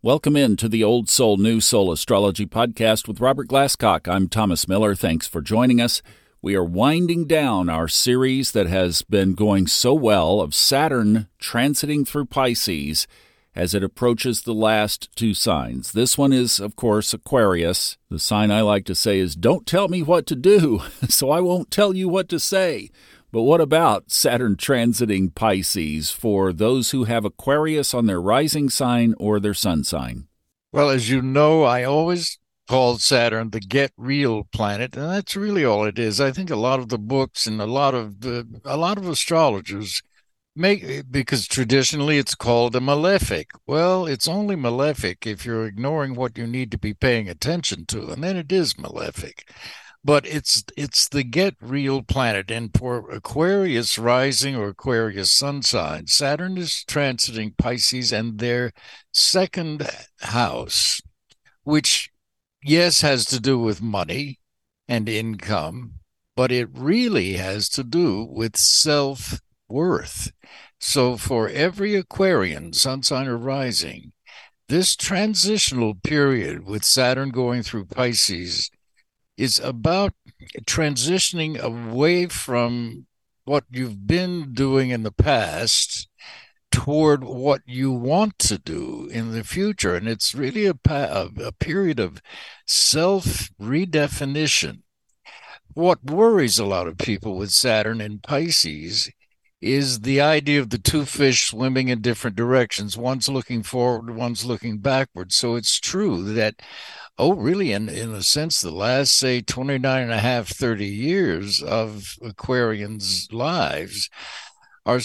Welcome in to the Old Soul, New Soul Astrology Podcast with Robert Glasscock. I'm Thomas Miller. Thanks for joining us. We are winding down our series that has been going so well of Saturn transiting through Pisces as it approaches the last two signs. This one is, of course, Aquarius. The sign I like to say is, Don't tell me what to do, so I won't tell you what to say. But what about Saturn transiting Pisces for those who have Aquarius on their rising sign or their sun sign? Well, as you know, I always called Saturn the get real planet, and that's really all it is. I think a lot of the books and a lot of the a lot of astrologers make because traditionally it's called a malefic. Well, it's only malefic if you're ignoring what you need to be paying attention to, and then it is malefic but it's it's the get real planet and for aquarius rising or aquarius sun sign. Saturn is transiting pisces and their second house which yes has to do with money and income but it really has to do with self worth so for every aquarian sun sign or rising. This transitional period with saturn going through pisces is about transitioning away from what you've been doing in the past toward what you want to do in the future. And it's really a, a period of self redefinition. What worries a lot of people with Saturn and Pisces is the idea of the two fish swimming in different directions. One's looking forward, one's looking backward. So it's true that oh really? In in a sense the last say 29 and a half 30 years of aquarians lives are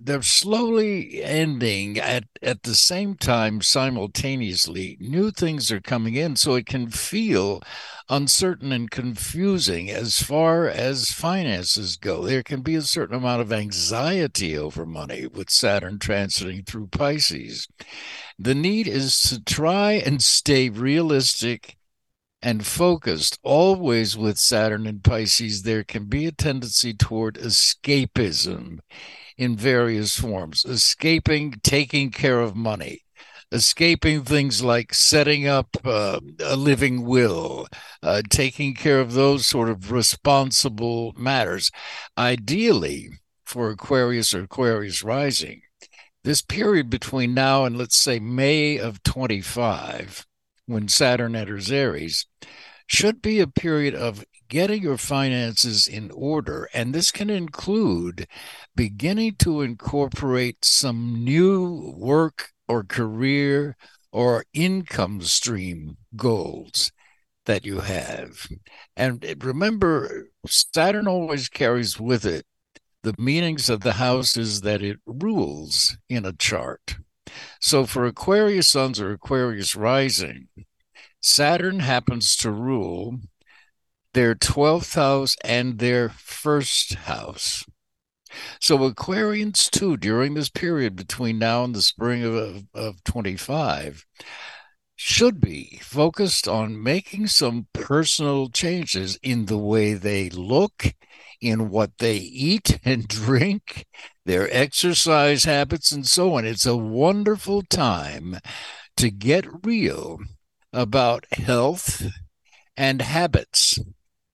they're slowly ending at at the same time simultaneously new things are coming in so it can feel uncertain and confusing as far as finances go. There can be a certain amount of anxiety over money with saturn transiting through pisces. The need is to try and stay realistic and focused. Always with Saturn and Pisces, there can be a tendency toward escapism in various forms, escaping taking care of money, escaping things like setting up uh, a living will, uh, taking care of those sort of responsible matters. Ideally, for Aquarius or Aquarius rising, this period between now and let's say May of 25, when Saturn enters Aries, should be a period of getting your finances in order. And this can include beginning to incorporate some new work or career or income stream goals that you have. And remember, Saturn always carries with it the meanings of the houses that it rules in a chart. So for Aquarius suns or Aquarius rising, Saturn happens to rule their 12th house and their first house. So Aquarians too, during this period between now and the spring of, of, of 25, should be focused on making some personal changes in the way they look in what they eat and drink, their exercise habits, and so on. It's a wonderful time to get real about health and habits.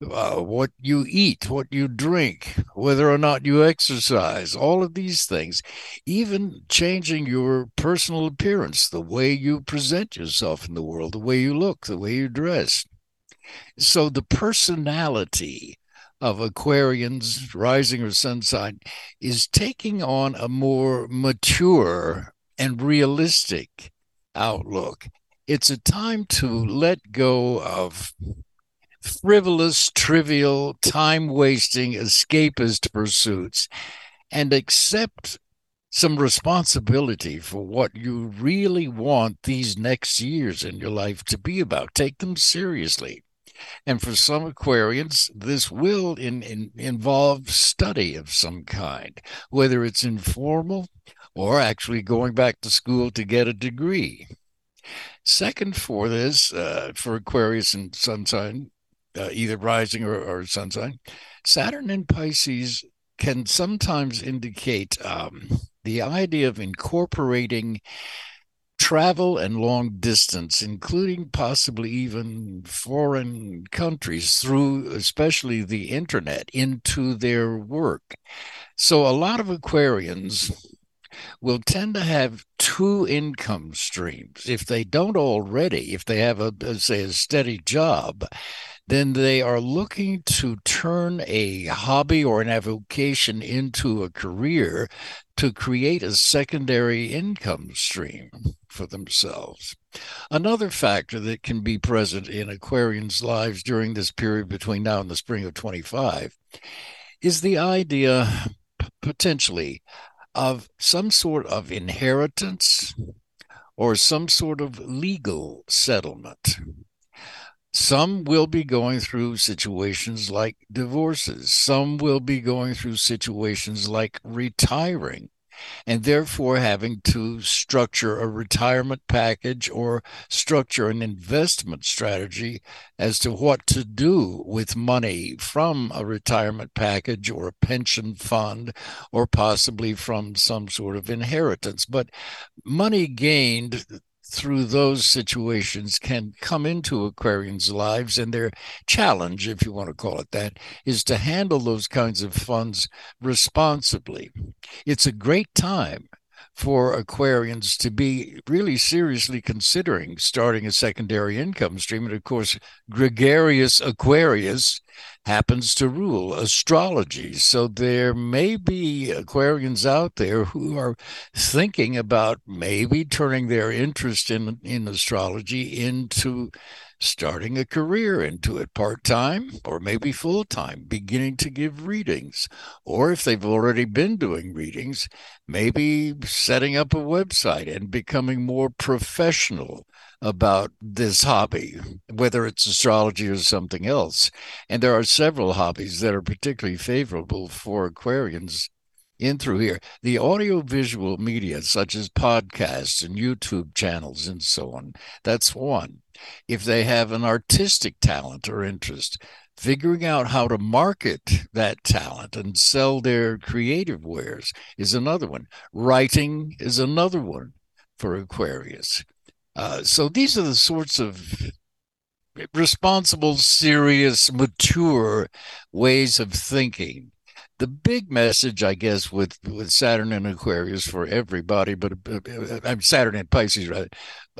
Uh, what you eat, what you drink, whether or not you exercise, all of these things, even changing your personal appearance, the way you present yourself in the world, the way you look, the way you dress. So the personality of Aquarians, rising or sun sign, is taking on a more mature and realistic outlook. It's a time to let go of frivolous, trivial, time wasting, escapist pursuits and accept some responsibility for what you really want these next years in your life to be about. Take them seriously. And for some Aquarians, this will in, in, involve study of some kind, whether it's informal or actually going back to school to get a degree. Second, for this, uh, for Aquarius and Sun sign, uh, either rising or, or Sun sign, Saturn in Pisces can sometimes indicate um, the idea of incorporating travel and long distance, including possibly even foreign countries through especially the internet into their work. So a lot of Aquarians will tend to have two income streams. If they don't already, if they have a say a steady job, then they are looking to turn a hobby or an avocation into a career to create a secondary income stream for themselves. Another factor that can be present in Aquarians' lives during this period between now and the spring of 25 is the idea potentially of some sort of inheritance or some sort of legal settlement. Some will be going through situations like divorces. Some will be going through situations like retiring and therefore having to structure a retirement package or structure an investment strategy as to what to do with money from a retirement package or a pension fund or possibly from some sort of inheritance. But money gained through those situations can come into Aquarians' lives, and their challenge, if you want to call it that, is to handle those kinds of funds responsibly. It's a great time for Aquarians to be really seriously considering starting a secondary income stream. And of course, gregarious Aquarius happens to rule astrology. So there may be Aquarians out there who are thinking about maybe turning their interest in, in astrology into starting a career into it part time or maybe full time, beginning to give readings. Or if they've already been doing readings, maybe setting up a website and becoming more professional about this hobby, whether it's astrology or something else. And there are several hobbies that are particularly favorable for Aquarians in through here. The audiovisual media, such as podcasts and YouTube channels and so on, that's one. If they have an artistic talent or interest, figuring out how to market that talent and sell their creative wares is another one. Writing is another one for Aquarius. Uh, so these are the sorts of responsible, serious, mature ways of thinking the big message, I guess, with with Saturn and Aquarius for everybody, but I'm Saturn and Pisces, rather,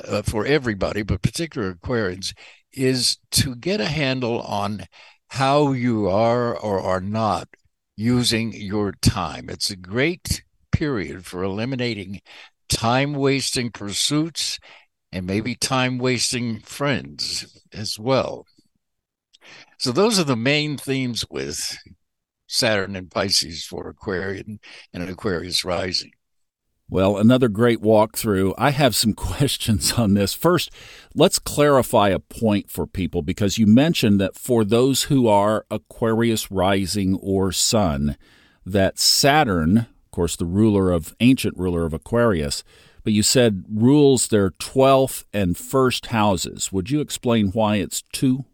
uh, for everybody, but particular Aquarians, is to get a handle on how you are or are not using your time. It's a great period for eliminating time wasting pursuits and maybe time wasting friends as well. So, those are the main themes with Saturn and Pisces for Aquarian and Aquarius rising. Well, another great walkthrough. I have some questions on this. First, let's clarify a point for people because you mentioned that for those who are Aquarius rising or sun, that Saturn, of course, the ruler of ancient ruler of Aquarius, but you said rules their 12th and first houses. Would you explain why it's two?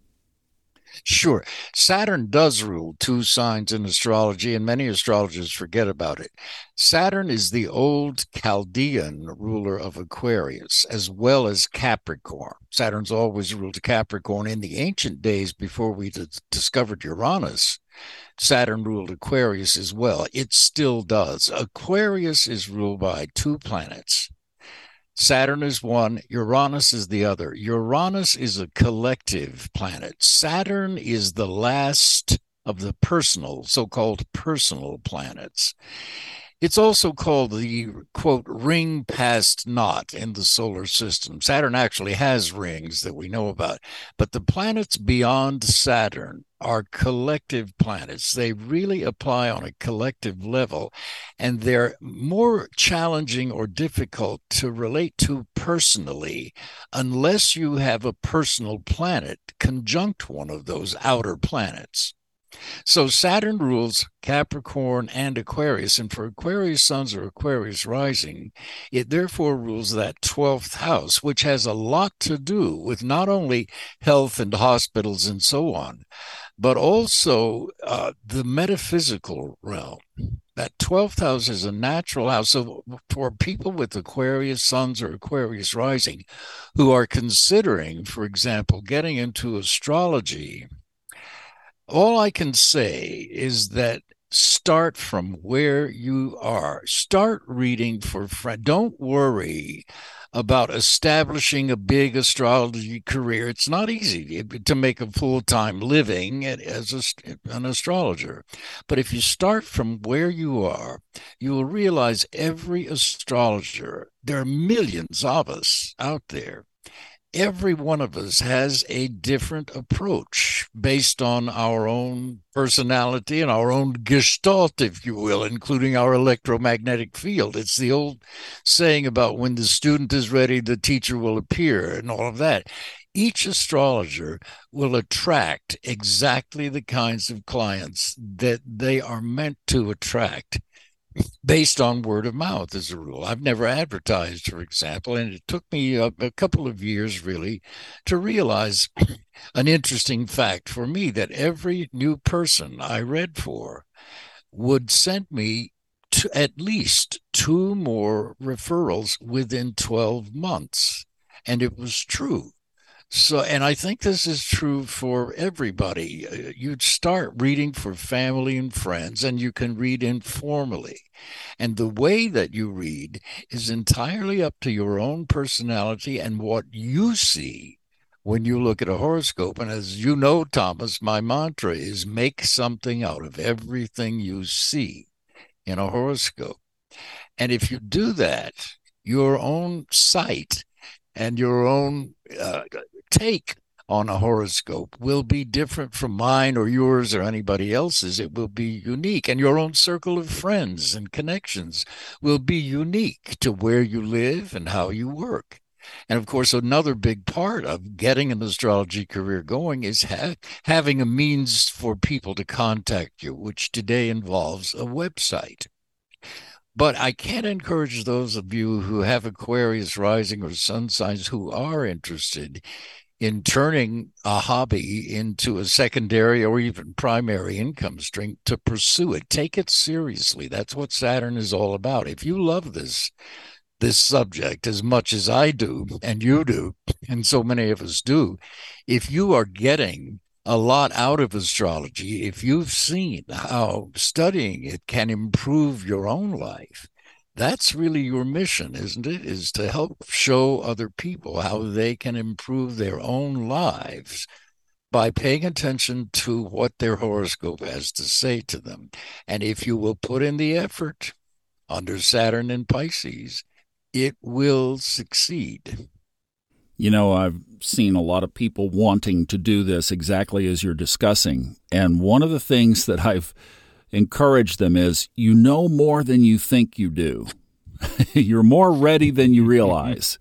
Sure. Saturn does rule two signs in astrology, and many astrologers forget about it. Saturn is the old Chaldean ruler of Aquarius, as well as Capricorn. Saturn's always ruled Capricorn. In the ancient days, before we d- discovered Uranus, Saturn ruled Aquarius as well. It still does. Aquarius is ruled by two planets Saturn is one, Uranus is the other. Uranus is a collective planet. Saturn is the last of the personal, so called personal planets. It's also called the quote ring-pass-not in the solar system. Saturn actually has rings that we know about, but the planets beyond Saturn are collective planets. They really apply on a collective level, and they're more challenging or difficult to relate to personally unless you have a personal planet conjunct one of those outer planets. So Saturn rules Capricorn and Aquarius, and for Aquarius suns or Aquarius rising, it therefore rules that 12th house, which has a lot to do with not only health and hospitals and so on, but also uh, the metaphysical realm. That 12th house is a natural house. So, for people with Aquarius suns or Aquarius rising who are considering, for example, getting into astrology, all I can say is that start from where you are. Start reading for friends. Don't worry about establishing a big astrology career. It's not easy to make a full time living as a, an astrologer. But if you start from where you are, you will realize every astrologer, there are millions of us out there every one of us has a different approach based on our own personality and our own gestalt, if you will, including our electromagnetic field. It's the old saying about when the student is ready, the teacher will appear, and all of that. Each astrologer will attract exactly the kinds of clients that they are meant to attract based on word of mouth as a rule. I've never advertised, for example, and it took me a, a, couple of years really to realize an interesting fact for me that every new person I read for would send me to at least two more referrals within 12 months. And it was true. So, and I think this is true for everybody. Uh, you start reading for family and friends, and you can read informally. And the way that you read is entirely up to your own personality and what you see when you look at a horoscope. And as you know, Thomas, my mantra is make something out of everything you see in a horoscope. And if you do that, your own sight and your own uh, take on a horoscope will be different from mine or yours or anybody else's. It will be unique. And your own circle of friends and connections will be unique to where you live and how you work. And of course, another big part of getting an astrology career going is ha- having a means for people to contact you, which today involves a website. But I can't encourage those of you who have Aquarius rising or sun signs who are interested in turning a hobby into a secondary or even primary income stream to pursue it. Take it seriously. That's what Saturn is all about. If you love this this subject as much as I do and you do and so many of us do, if you are getting a lot out of astrology, if you've seen how studying it can improve your own life, that's really your mission, isn't it? Is to help show other people how they can improve their own lives by paying attention to what their horoscope has to say to them. And if you will put in the effort under Saturn and Pisces, it will succeed. You know, I've seen a lot of people wanting to do this exactly as you're discussing. And one of the things that I've encourage them is you know more than you think you do. you're more ready than you realize.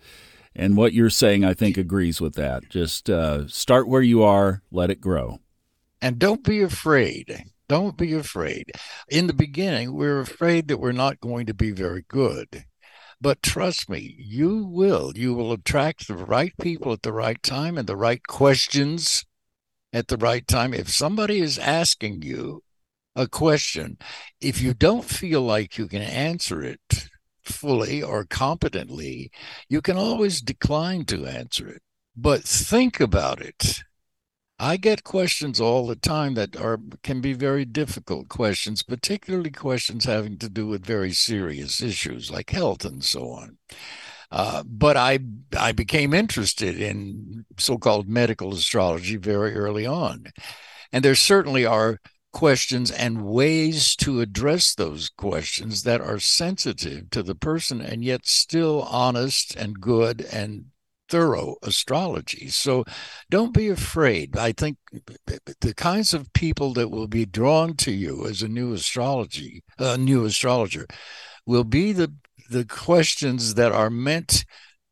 and what you're saying, I think, agrees with that. Just uh, start where you are, let it grow. And don't be afraid. Don't be afraid. In the beginning, we're afraid that we're not going to be very good. But trust me, you will. You will attract the right people at the right time and the right questions at the right time. If somebody is asking you a question, if you don't feel like you can answer it fully or competently, you can always decline to answer it. But think about it. I get questions all the time that are can be very difficult questions, particularly questions having to do with very serious issues like health and so on. Uh, but I I became interested in so-called medical astrology very early on, and there certainly are questions and ways to address those questions that are sensitive to the person and yet still honest and good and thorough astrology. So don't be afraid. I think the kinds of people that will be drawn to you as a new astrology, a new astrologer, will be the the questions that are meant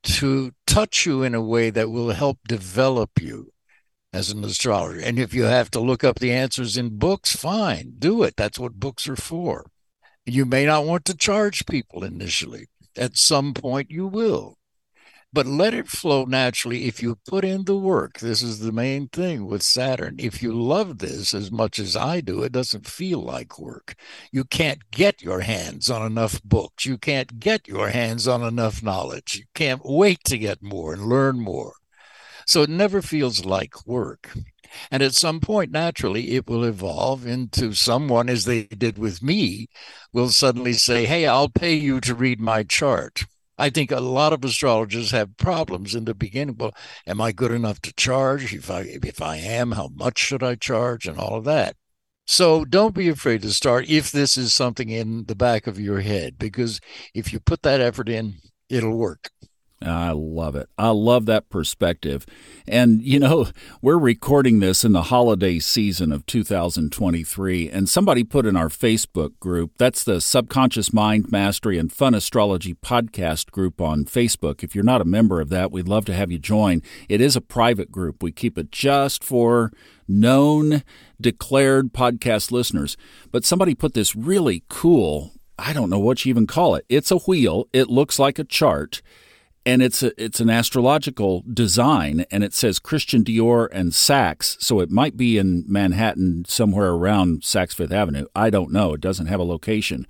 to touch you in a way that will help develop you as an astrologer. And if you have to look up the answers in books, fine, do it. That's what books are for. You may not want to charge people initially. At some point, you will. but let it flow naturally if you put in the work. This is the main thing with Saturn. If you love this as much as I do, it doesn't feel like work. You can't get your hands on enough books. You can't get your hands on enough knowledge. You can't wait to get more and learn more. So it never feels like work. And at some point, naturally, it will evolve into someone, as they did with me, will suddenly say, Hey, I'll pay you to read my chart. I think a lot of astrologers have problems in the beginning. Well, am I good enough to charge? If I if I am, how much should I charge and all of that? So don't be afraid to start if this is something in the back of your head, because if you put that effort in, it'll work. I love it. I love that perspective. And, you know, we're recording this in the holiday season of 2023. And somebody put in our Facebook group, that's the Subconscious Mind Mastery and Fun Astrology podcast group on Facebook. If you're not a member of that, we'd love to have you join. It is a private group. We keep it just for known, declared podcast listeners. But somebody put this really cool, I don't know what you even call it. It's a wheel, it looks like a chart and it's a, it's an astrological design and it says Christian Dior and Saks so it might be in Manhattan somewhere around Saks Fifth Avenue. I don't know. It doesn't have a location.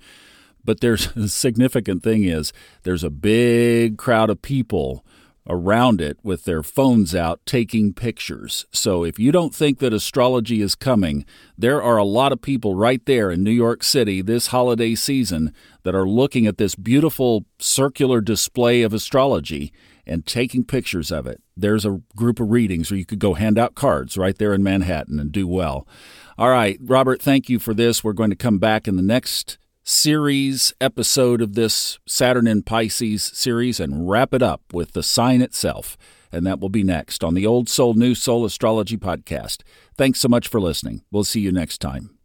But there's the significant thing is there's a big crowd of people around it with their phones out taking pictures. So if you don't think that astrology is coming, there are a lot of people right there in New York City this holiday season that are looking at this beautiful circular display of astrology and taking pictures of it. There's a group of readings where you could go hand out cards right there in Manhattan and do well. All right, Robert, thank you for this. We're going to come back in the next series episode of this Saturn in Pisces series and wrap it up with the sign itself. And that will be next on the Old Soul, New Soul Astrology Podcast. Thanks so much for listening. We'll see you next time.